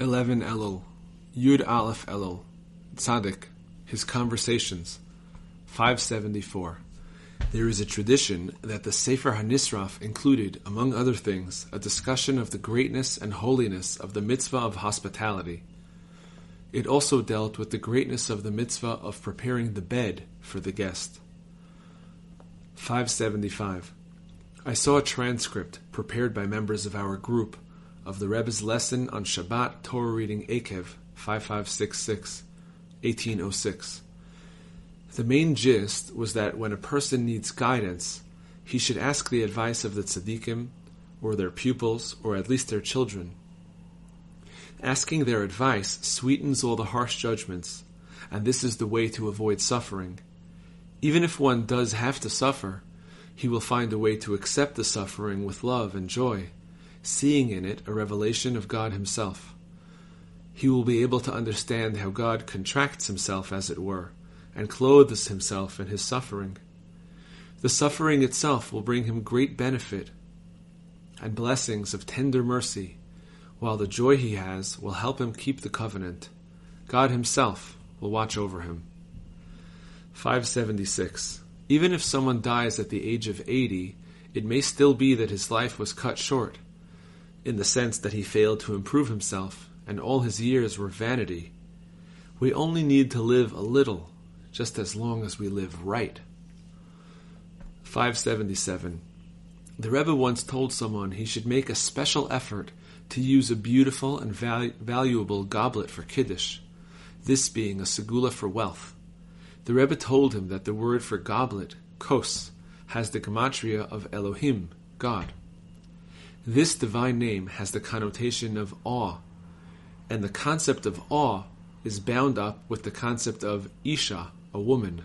11 Elul, Yud Aleph Elul, Tzaddik, His Conversations, 574. There is a tradition that the Sefer HaNisraf included, among other things, a discussion of the greatness and holiness of the mitzvah of hospitality. It also dealt with the greatness of the mitzvah of preparing the bed for the guest. 575. I saw a transcript prepared by members of our group of the Rebbe's lesson on Shabbat Torah reading Eikev 5566 1806. The main gist was that when a person needs guidance, he should ask the advice of the tzaddikim, or their pupils, or at least their children. Asking their advice sweetens all the harsh judgments, and this is the way to avoid suffering. Even if one does have to suffer, he will find a way to accept the suffering with love and joy, seeing in it a revelation of God Himself. He will be able to understand how God contracts Himself, as it were, and clothes Himself in His suffering. The suffering itself will bring him great benefit and blessings of tender mercy, while the joy he has will help him keep the covenant. God Himself will watch over him. 576. Even if someone dies at the age of 80, it may still be that his life was cut short, in the sense that he failed to improve himself, and all his years were vanity. We only need to live a little, just as long as we live right. 577. The Rebbe once told someone he should make a special effort to use a beautiful and val- valuable goblet for Kiddush, this being a segula for wealth. The Rebbe told him that the word for goblet, kos, has the gematria of Elohim, God. This divine name has the connotation of awe, and the concept of awe is bound up with the concept of Isha, a woman.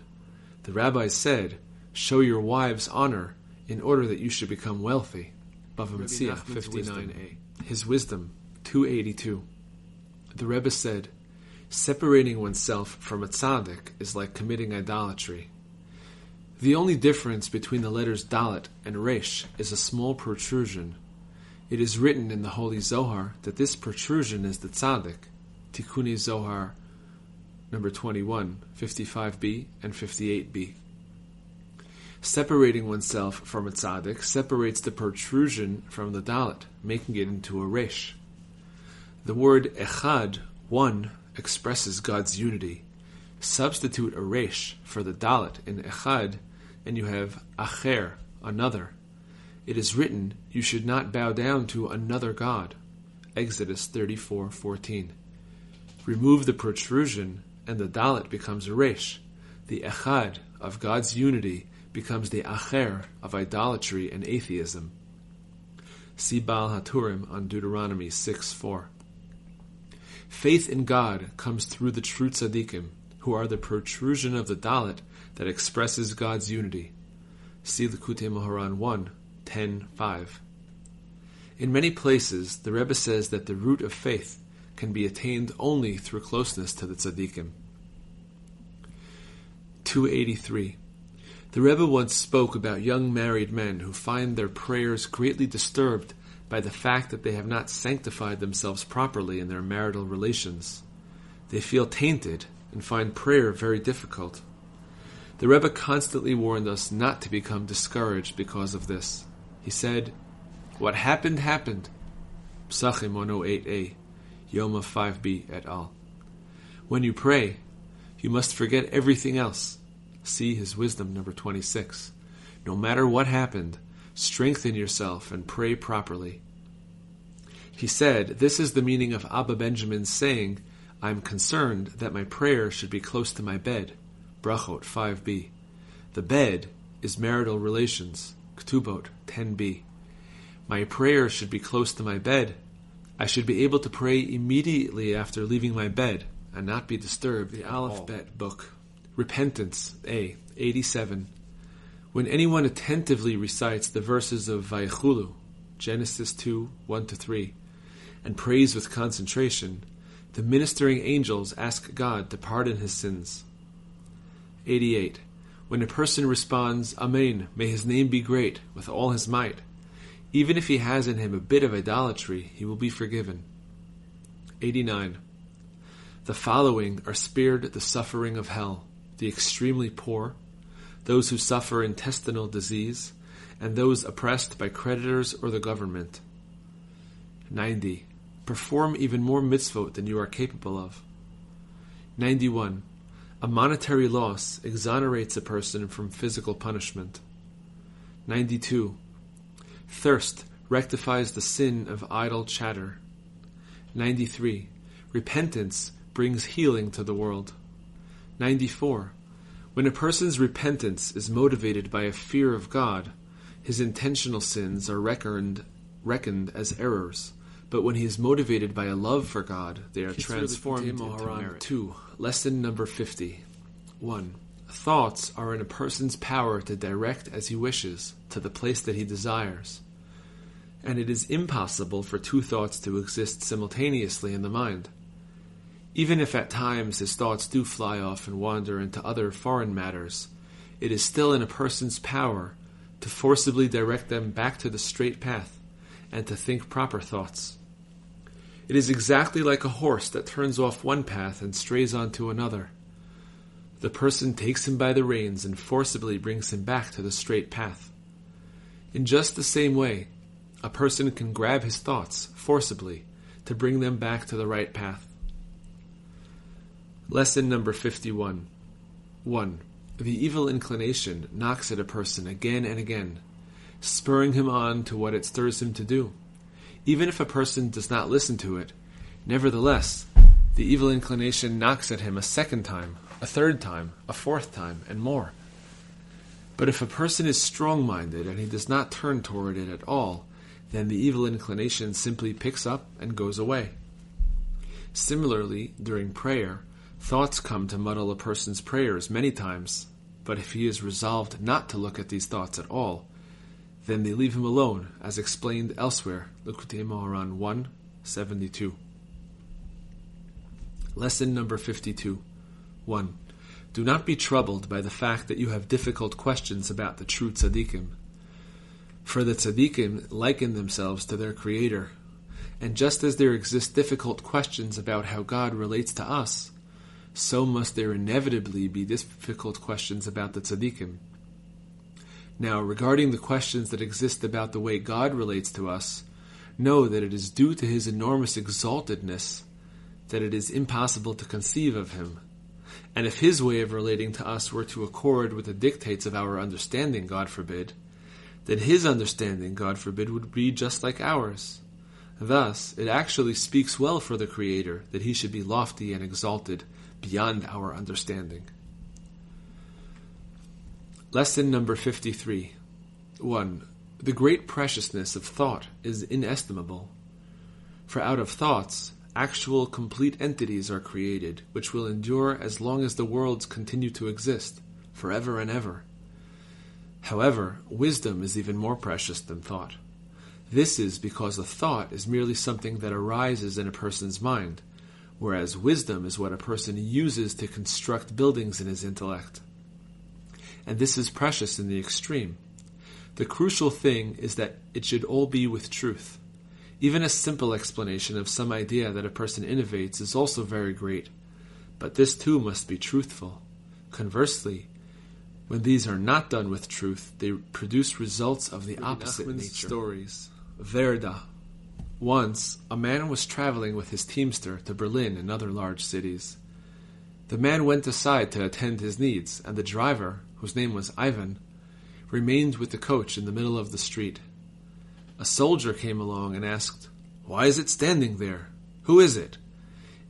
The rabbi said, Show your wives honor in order that you should become wealthy. Bava Metzia 59a. His wisdom, 282. The Rebbe said, Separating oneself from a tzaddik is like committing idolatry. The only difference between the letters dalet and resh is a small protrusion. It is written in the Holy Zohar that this protrusion is the tzaddik, Tikkunei Zohar number 21, 55b and 58b. Separating oneself from a tzaddik separates the protrusion from the dalet, making it into a resh. The word echad, one, expresses God's unity. Substitute a resh for the dalet in echad, and you have acher, another. It is written, "You should not bow down to another god." Exodus 34:14. Remove the protrusion, and the dalet becomes a resh. The echad of God's unity becomes the acher of idolatry and atheism. See Baal Haturim on Deuteronomy 6:4. Faith in God comes through the true tzaddikim, who are the protrusion of the dalet that expresses God's unity. See the Likutei Moharan 1, 10, 5. In many places, the Rebbe says that the root of faith can be attained only through closeness to the tzaddikim. 283. The Rebbe once spoke about young married men who find their prayers greatly disturbed by the fact that they have not sanctified themselves properly in their marital relations. They feel tainted and find prayer very difficult. The Rebbe constantly warned us not to become discouraged because of this. He said, What happened, happened. Psachim 108a, Yoma 5b et al. When you pray, you must forget everything else. See his wisdom number 26. No matter what happened, strengthen yourself and pray properly. He said, This is the meaning of Abba Benjamin's saying, I am concerned that my prayer should be close to my bed. Brachot 5b. The bed is marital relations. Ktubot 10b. My prayer should be close to my bed. I should be able to pray immediately after leaving my bed and not be disturbed. The Aleph oh. Bet book. Repentance, A, 87. When anyone attentively recites the verses of Vayechulu, Genesis 2, 1 to 3, and prays with concentration, the ministering angels ask God to pardon his sins. 88. When a person responds, Amen, may his name be great, with all his might, even if he has in him a bit of idolatry, he will be forgiven. 89. The following are spared the suffering of hell the extremely poor, those who suffer intestinal disease, and those oppressed by creditors or the government. 90. Perform even more mitzvot than you are capable of. 91. A monetary loss exonerates a person from physical punishment. 92. Thirst rectifies the sin of idle chatter. 93. Repentance brings healing to the world. 94. When a person's repentance is motivated by a fear of God, his intentional sins are reckoned, reckoned as errors. But when he is motivated by a love for God, they are transformed into merit. 2. Lesson number 50. 1. Thoughts are in a person's power to direct as he wishes to the place that he desires. And it is impossible for two thoughts to exist simultaneously in the mind. Even if at times his thoughts do fly off and wander into other foreign matters, it is still in a person's power to forcibly direct them back to the straight path and to think proper thoughts. It is exactly like a horse that turns off one path and strays onto another. The person takes him by the reins and forcibly brings him back to the straight path. In just the same way, a person can grab his thoughts forcibly to bring them back to the right path. Lesson number 51 1. The evil inclination knocks at a person again and again, spurring him on to what it stirs him to do. Even if a person does not listen to it, nevertheless, the evil inclination knocks at him a second time, a third time, a fourth time, and more. But if a person is strong minded and he does not turn toward it at all, then the evil inclination simply picks up and goes away. Similarly, during prayer, Thoughts come to muddle a person's prayers many times, but if he is resolved not to look at these thoughts at all, then they leave him alone, as explained elsewhere. Likutei Moharan 1 72. Lesson number 52 1. Do not be troubled by the fact that you have difficult questions about the true tzaddikim. For the tzaddikim liken themselves to their Creator, and just as there exist difficult questions about how God relates to us, so must there inevitably be difficult questions about the tzaddikim. Now, regarding the questions that exist about the way God relates to us, know that it is due to his enormous exaltedness that it is impossible to conceive of him. And if his way of relating to us were to accord with the dictates of our understanding, God forbid, then his understanding, God forbid, would be just like ours. Thus, it actually speaks well for the Creator that he should be lofty and exalted beyond our understanding. Lesson number 53 1. The great preciousness of thought is inestimable. For out of thoughts, actual complete entities are created, which will endure as long as the worlds continue to exist, forever and ever. However, wisdom is even more precious than thought. This is because a thought is merely something that arises in a person's mind whereas wisdom is what a person uses to construct buildings in his intellect. And this is precious in the extreme. The crucial thing is that it should all be with truth. Even a simple explanation of some idea that a person innovates is also very great, but this too must be truthful. Conversely, when these are not done with truth, they produce results of the opposite nature. Stories. Verda, once, a man was traveling with his teamster to Berlin and other large cities. The man went aside to attend his needs, and the driver, whose name was Ivan, remained with the coach in the middle of the street. A soldier came along and asked, Why is it standing there? Who is it?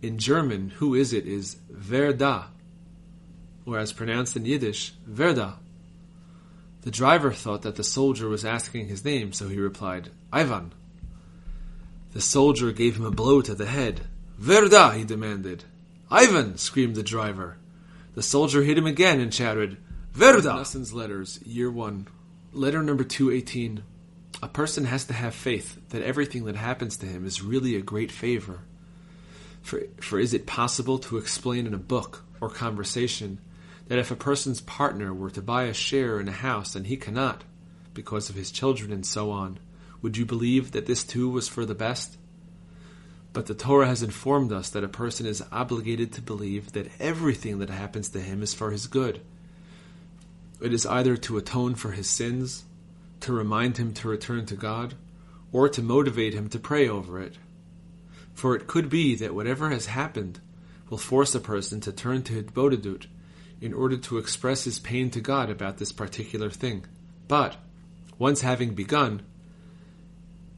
In German, who is it is wer da, as pronounced in Yiddish, Verda. The driver thought that the soldier was asking his name, so he replied, Ivan. The soldier gave him a blow to the head. Verda, he demanded. Ivan, screamed the driver. The soldier hit him again and shouted, Verda! Nussen's Letters, Year 1. Letter number 218. A person has to have faith that everything that happens to him is really a great favor. For, for is it possible to explain in a book or conversation that if a person's partner were to buy a share in a house and he cannot, because of his children and so on, would you believe that this too was for the best? But the Torah has informed us that a person is obligated to believe that everything that happens to him is for his good. It is either to atone for his sins, to remind him to return to God, or to motivate him to pray over it. For it could be that whatever has happened will force a person to turn to Hitbodedut in order to express his pain to God about this particular thing. But, once having begun,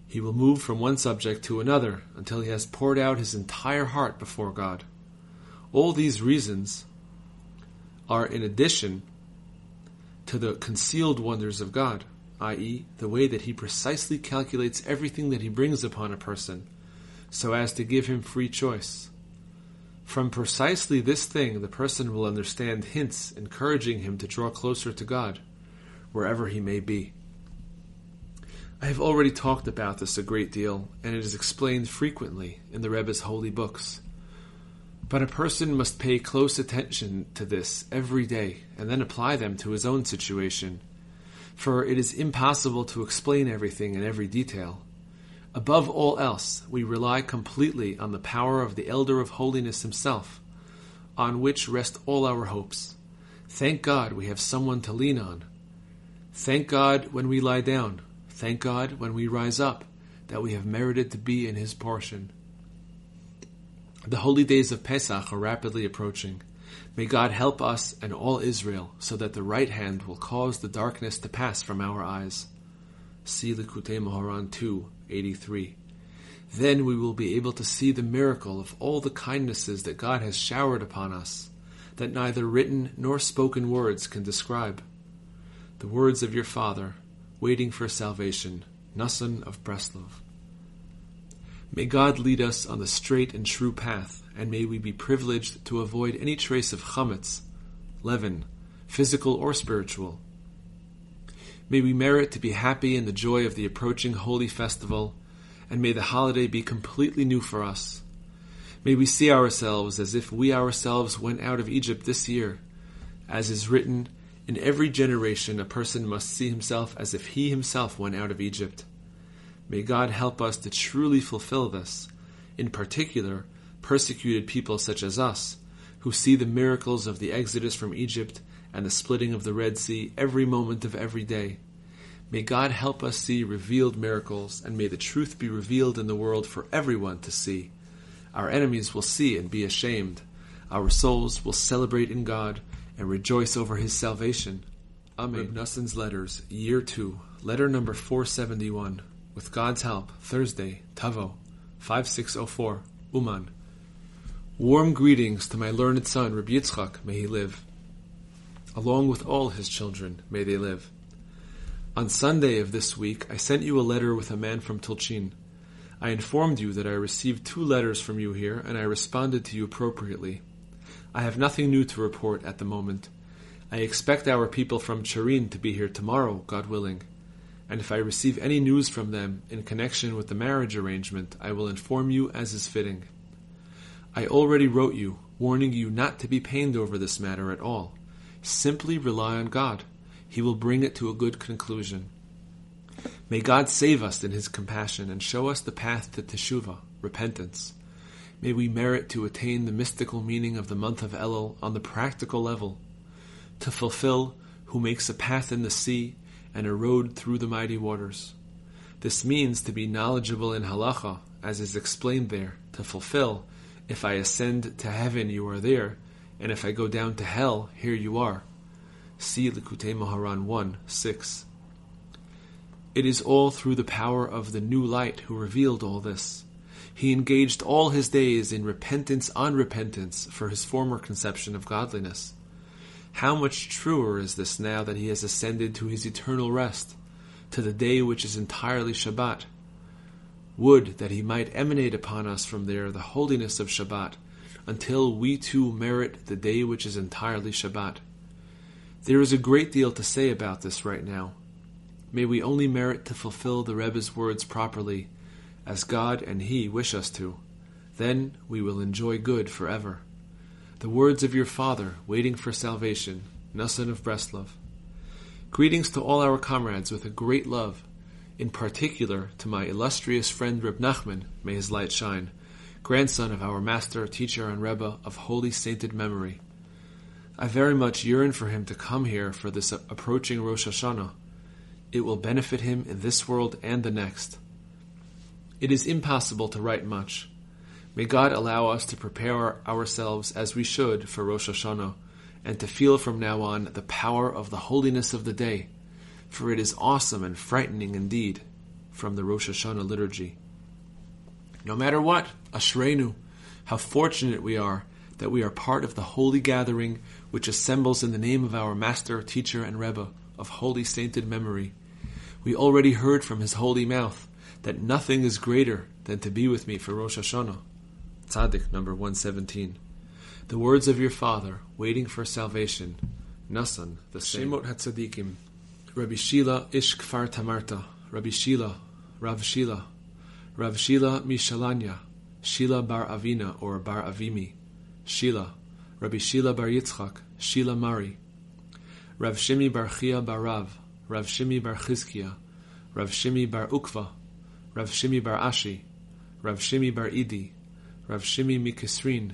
he will move from one subject to another until he has poured out his entire heart before God. All these reasons are in addition to the concealed wonders of God, i.e., the way that he precisely calculates everything that he brings upon a person, so as to give him free choice. From precisely this thing, the person will understand hints encouraging him to draw closer to God, wherever he may be. I have already talked about this a great deal, and it is explained frequently in the Rebbe's holy books. But a person must pay close attention to this every day and then apply them to his own situation, for it is impossible to explain everything in every detail. Above all else, we rely completely on the power of the Elder of Holiness himself, on which rest all our hopes. Thank God we have someone to lean on. Thank God when we lie down, Thank God when we rise up that we have merited to be in His portion. The holy days of Pesach are rapidly approaching. May God help us and all Israel so that the right hand will cause the darkness to pass from our eyes. See Likutei Moharan 2, 83. Then we will be able to see the miracle of all the kindnesses that God has showered upon us, that neither written nor spoken words can describe. The words of your Father, waiting for salvation, Nussan of Breslov. May God lead us on the straight and true path, and may we be privileged to avoid any trace of chametz, leaven, physical or spiritual. May we merit to be happy in the joy of the approaching holy festival, and may the holiday be completely new for us. May we see ourselves as if we ourselves went out of Egypt this year, as is written in every generation, a person must see himself as if he himself went out of Egypt. May God help us to truly fulfill this, in particular, persecuted people such as us, who see the miracles of the exodus from Egypt and the splitting of the Red Sea every moment of every day. May God help us see revealed miracles, and may the truth be revealed in the world for everyone to see. Our enemies will see and be ashamed. Our souls will celebrate in God and rejoice over his salvation. Amen. Nussin's Letters, Year 2, Letter number 471. With God's help, Thursday, Tavo, 5604, Uman. Warm greetings to my learned son, Rabbi Yitzchak, may he live. Along with all his children, may they live. On Sunday of this week, I sent you a letter with a man from Tulchin. I informed you that I received two letters from you here, and I responded to you appropriately. I have nothing new to report at the moment. I expect our people from Turin to be here tomorrow, God willing. And if I receive any news from them in connection with the marriage arrangement, I will inform you as is fitting. I already wrote you, warning you not to be pained over this matter at all. Simply rely on God. He will bring it to a good conclusion. May God save us in His compassion and show us the path to Teshuvah, repentance. May we merit to attain the mystical meaning of the month of Elul on the practical level, to fulfill who makes a path in the sea and a road through the mighty waters. This means to be knowledgeable in halacha, as is explained there, to fulfill, if I ascend to heaven, you are there, and if I go down to hell, here you are. See Likutei Moharan 1 6. It is all through the power of the new light who revealed all this. He engaged all his days in repentance on repentance for his former conception of godliness. How much truer is this now that he has ascended to his eternal rest, to the day which is entirely Shabbat? Would that he might emanate upon us from there the holiness of Shabbat, until we too merit the day which is entirely Shabbat. There is a great deal to say about this right now. May we only merit to fulfill the Rebbe's words properly as God and He wish us to. Then we will enjoy good forever. The words of your Father, waiting for salvation, Nassan of Breslov. Greetings to all our comrades with a great love, in particular to my illustrious friend Reb Nachman, may his light shine, grandson of our master, teacher, and Rebbe of holy sainted memory. I very much yearn for him to come here for this approaching Rosh Hashanah. It will benefit him in this world and the next. It is impossible to write much. May God allow us to prepare ourselves as we should for Rosh Hashanah and to feel from now on the power of the holiness of the day, for it is awesome and frightening indeed from the Rosh Hashanah liturgy. No matter what, Ashreinu, how fortunate we are that we are part of the holy gathering which assembles in the name of our Master, Teacher, and Rebbe of holy sainted memory. We already heard from his holy mouth that nothing is greater than to be with me for Rosh Hashanah. Tzaddik number 117. The words of your father, waiting for salvation. Nasan, the same. Shemot HaTzadikim. Rabbi Shila Ish Kfar Tamarta. Rabbi Shila, Rav Shila. Rav Shila Mishalanya. Shila Bar Avina or Bar Avimi. Shila. Rabbi Shila Bar Yitzchak. Shila Mari. Rav Shimi Bar Chia Bar Rav. Rav Shimi Bar Chizkia. Rav Shimi Bar Ukva. Rav Shimi Bar Ashi. Rav Shimi Bar Idi. Rav Shimi Mikisrin,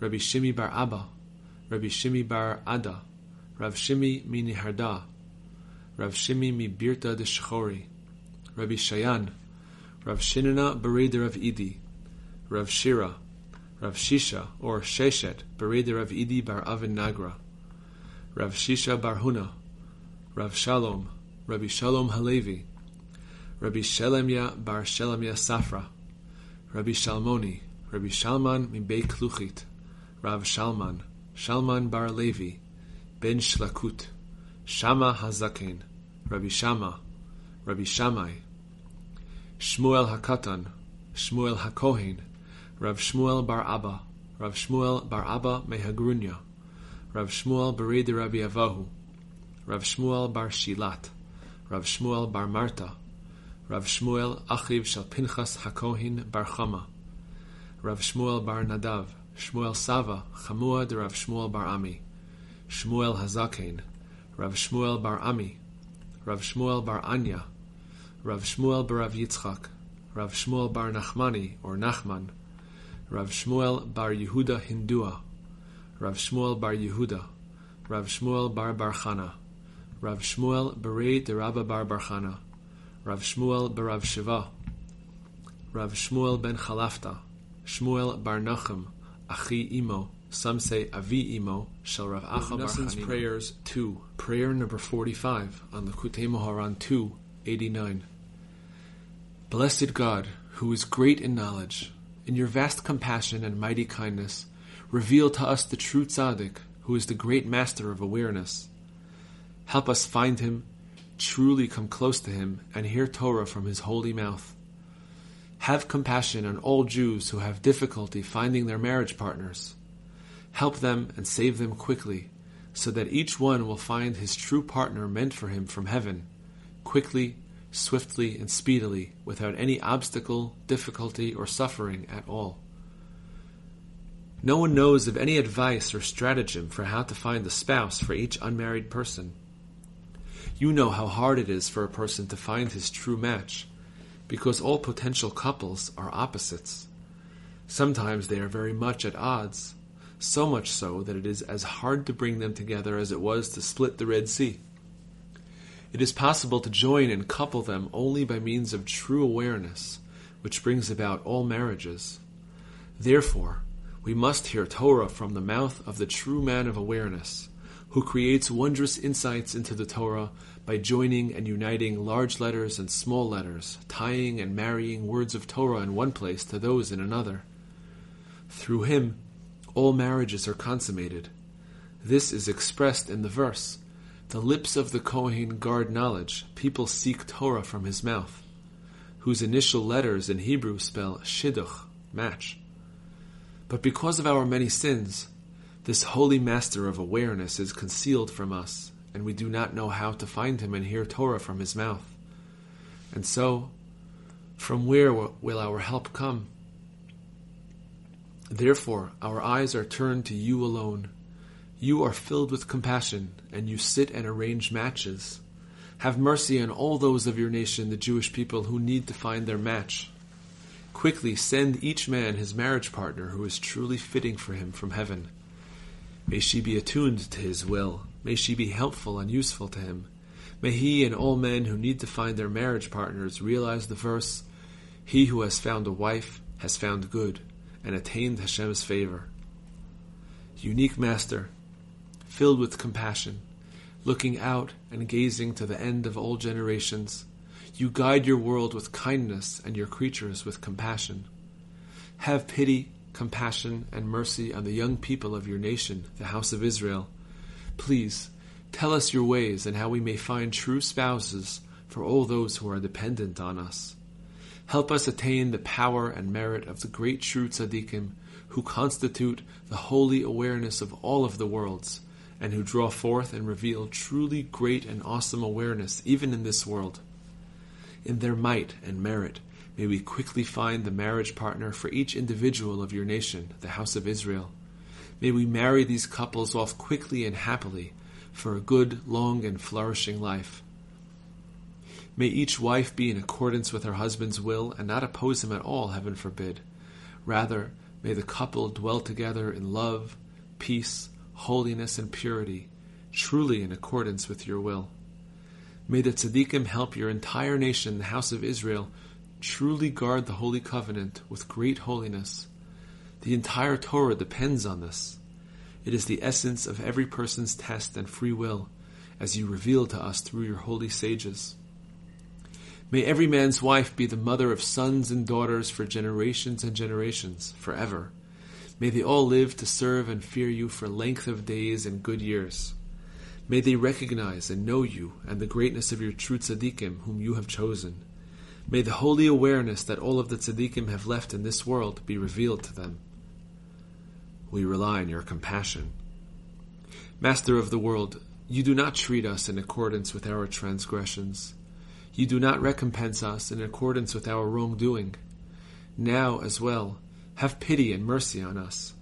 Rabbi Shimi bar Abba, Rabbi Shimi bar Ada, Rav Shimi mi Niharda, Rav Shimi mi Birta de Shechori, Rabbi Shayan, Rav Shinana Bereder Rav Idi, Rav Shira, Rav Shisha or Sheshet Bereder Rav Idi bar Avin Nagra, Rav Shisha bar Huna, Rav Shalom, Rabbi Shalom Halevi, Rabbi Shelemya bar Shelemya Safra, Rabbi Shalmoni, Rabbi Shalman Mibei Kluchit, Rav Shalman, Shalman Bar Levi, Ben Shlakut, Shama Hazaken, Rabbi Shama, Rabbi Shammai, Shmuel Hakatan, Shmuel Hakohen, Rav Shmuel Bar Abba, Rav Shmuel Bar Abba Mehagrunya, Rav Shmuel Bered Rabbi Avahu, Rav Shmuel Bar Shilat, Rav Shmuel Bar Marta, Rav Shmuel Achiv Shal Pinchas Hakohin Bar Chama, Rav Shmuel bar Nadav, Shmuel Sava, Chamua de Rav Shmuel bar Ami, Shmuel Hazaken, Rav Shmuel bar Ami, Rav Shmuel bar Anya, Rav Shmuel bar Rav Yitzchak, Rav Shmuel bar Nachmani or Nachman, Rav Shmuel bar Yehuda Hindua, Rav Shmuel bar Yehuda, Rav Shmuel bar Barchana, Rav Shmuel Berei de Rabba bar Barchana, Rav Shmuel bar Rav Shiva, Rav Shmuel ben Chalafta, Shmuel Bar Nachum, Achi Imo, some say Avi Imo, Shel Rav Acha Bar Prayers 2, prayer number 45 on Likutei Moharan 2, 89. Blessed God, who is great in knowledge, in your vast compassion and mighty kindness, reveal to us the true tzaddik, who is the great master of awareness. Help us find him, truly come close to him, and hear Torah from his holy mouth. Have compassion on all Jews who have difficulty finding their marriage partners. Help them and save them quickly, so that each one will find his true partner meant for him from heaven, quickly, swiftly, and speedily, without any obstacle, difficulty, or suffering at all. No one knows of any advice or stratagem for how to find a spouse for each unmarried person. You know how hard it is for a person to find his true match because all potential couples are opposites. Sometimes they are very much at odds, so much so that it is as hard to bring them together as it was to split the Red Sea. It is possible to join and couple them only by means of true awareness, which brings about all marriages. Therefore, we must hear Torah from the mouth of the true man of awareness, who creates wondrous insights into the Torah by joining and uniting large letters and small letters, tying and marrying words of Torah in one place to those in another. Through him, all marriages are consummated. This is expressed in the verse The lips of the Kohen guard knowledge, people seek Torah from his mouth, whose initial letters in Hebrew spell shidduch, match. But because of our many sins, this holy master of awareness is concealed from us and we do not know how to find him and hear Torah from his mouth. And so, from where will our help come? Therefore, our eyes are turned to you alone. You are filled with compassion, and you sit and arrange matches. Have mercy on all those of your nation, the Jewish people, who need to find their match. Quickly send each man his marriage partner who is truly fitting for him from heaven. May she be attuned to his will. May she be helpful and useful to him. May he and all men who need to find their marriage partners realize the verse, He who has found a wife has found good and attained Hashem's favor. Unique Master, filled with compassion, looking out and gazing to the end of all generations, you guide your world with kindness and your creatures with compassion. Have pity, compassion, and mercy on the young people of your nation, the house of Israel. Please, tell us your ways and how we may find true spouses for all those who are dependent on us. Help us attain the power and merit of the great true tzaddikim who constitute the holy awareness of all of the worlds and who draw forth and reveal truly great and awesome awareness even in this world. In their might and merit, may we quickly find the marriage partner for each individual of your nation, the house of Israel. May we marry these couples off quickly and happily for a good, long, and flourishing life. May each wife be in accordance with her husband's will and not oppose him at all, heaven forbid. Rather, may the couple dwell together in love, peace, holiness, and purity, truly in accordance with your will. May the tzaddikim help your entire nation, the house of Israel, truly guard the holy covenant with great holiness. The entire Torah depends on this. It is the essence of every person's test and free will, as you reveal to us through your holy sages. May every man's wife be the mother of sons and daughters for generations and generations, forever. May they all live to serve and fear you for length of days and good years. May they recognize and know you and the greatness of your true tzaddikim whom you have chosen. May the holy awareness that all of the tzaddikim have left in this world be revealed to them. We rely on your compassion. Master of the world, you do not treat us in accordance with our transgressions. You do not recompense us in accordance with our wrongdoing. Now, as well, have pity and mercy on us.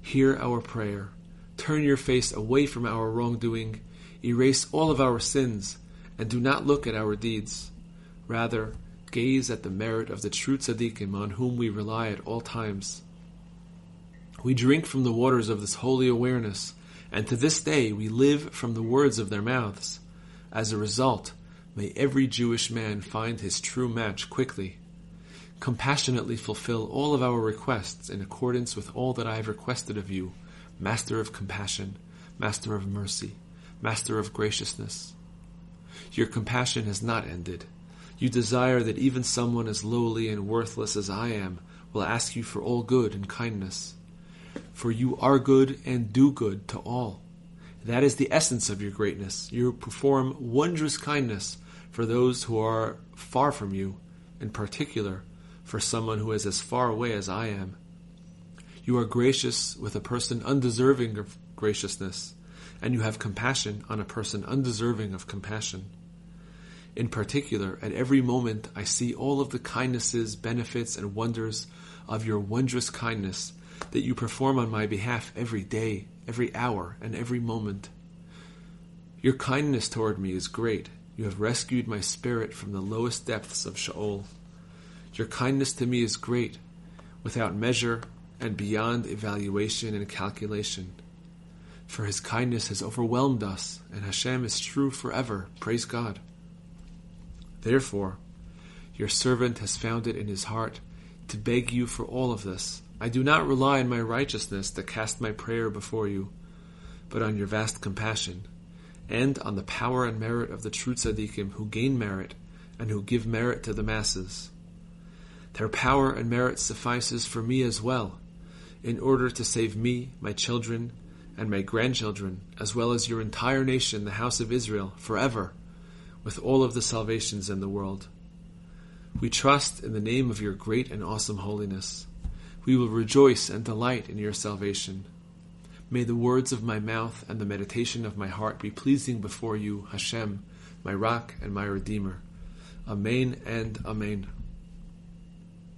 Hear our prayer. Turn your face away from our wrongdoing. Erase all of our sins, and do not look at our deeds. Rather, gaze at the merit of the true tzaddikim on whom we rely at all times. We drink from the waters of this holy awareness, and to this day we live from the words of their mouths. As a result, may every Jewish man find his true match quickly compassionately fulfill all of our requests in accordance with all that I have requested of you, Master of compassion, Master of mercy, Master of graciousness. Your compassion has not ended. You desire that even someone as lowly and worthless as I am will ask you for all good and kindness. For you are good and do good to all. That is the essence of your greatness. You perform wondrous kindness for those who are far from you, in particular for someone who is as far away as I am. You are gracious with a person undeserving of graciousness, and you have compassion on a person undeserving of compassion. In particular, at every moment I see all of the kindnesses, benefits, and wonders of your wondrous kindness that you perform on my behalf every day, every hour, and every moment. Your kindness toward me is great. You have rescued my spirit from the lowest depths of Sheol. Your kindness to me is great, without measure and beyond evaluation and calculation. For his kindness has overwhelmed us, and Hashem is true forever. Praise God. Therefore, your servant has found it in his heart to beg you for all of this. I do not rely on my righteousness to cast my prayer before you, but on your vast compassion, and on the power and merit of the true tzaddikim who gain merit and who give merit to the masses. Their power and merit suffices for me as well, in order to save me, my children, and my grandchildren, as well as your entire nation, the house of Israel, forever, with all of the salvations in the world. We trust in the name of your great and awesome holiness. We will rejoice and delight in your salvation. May the words of my mouth and the meditation of my heart be pleasing before you, Hashem, my rock and my redeemer. Amen and Amen.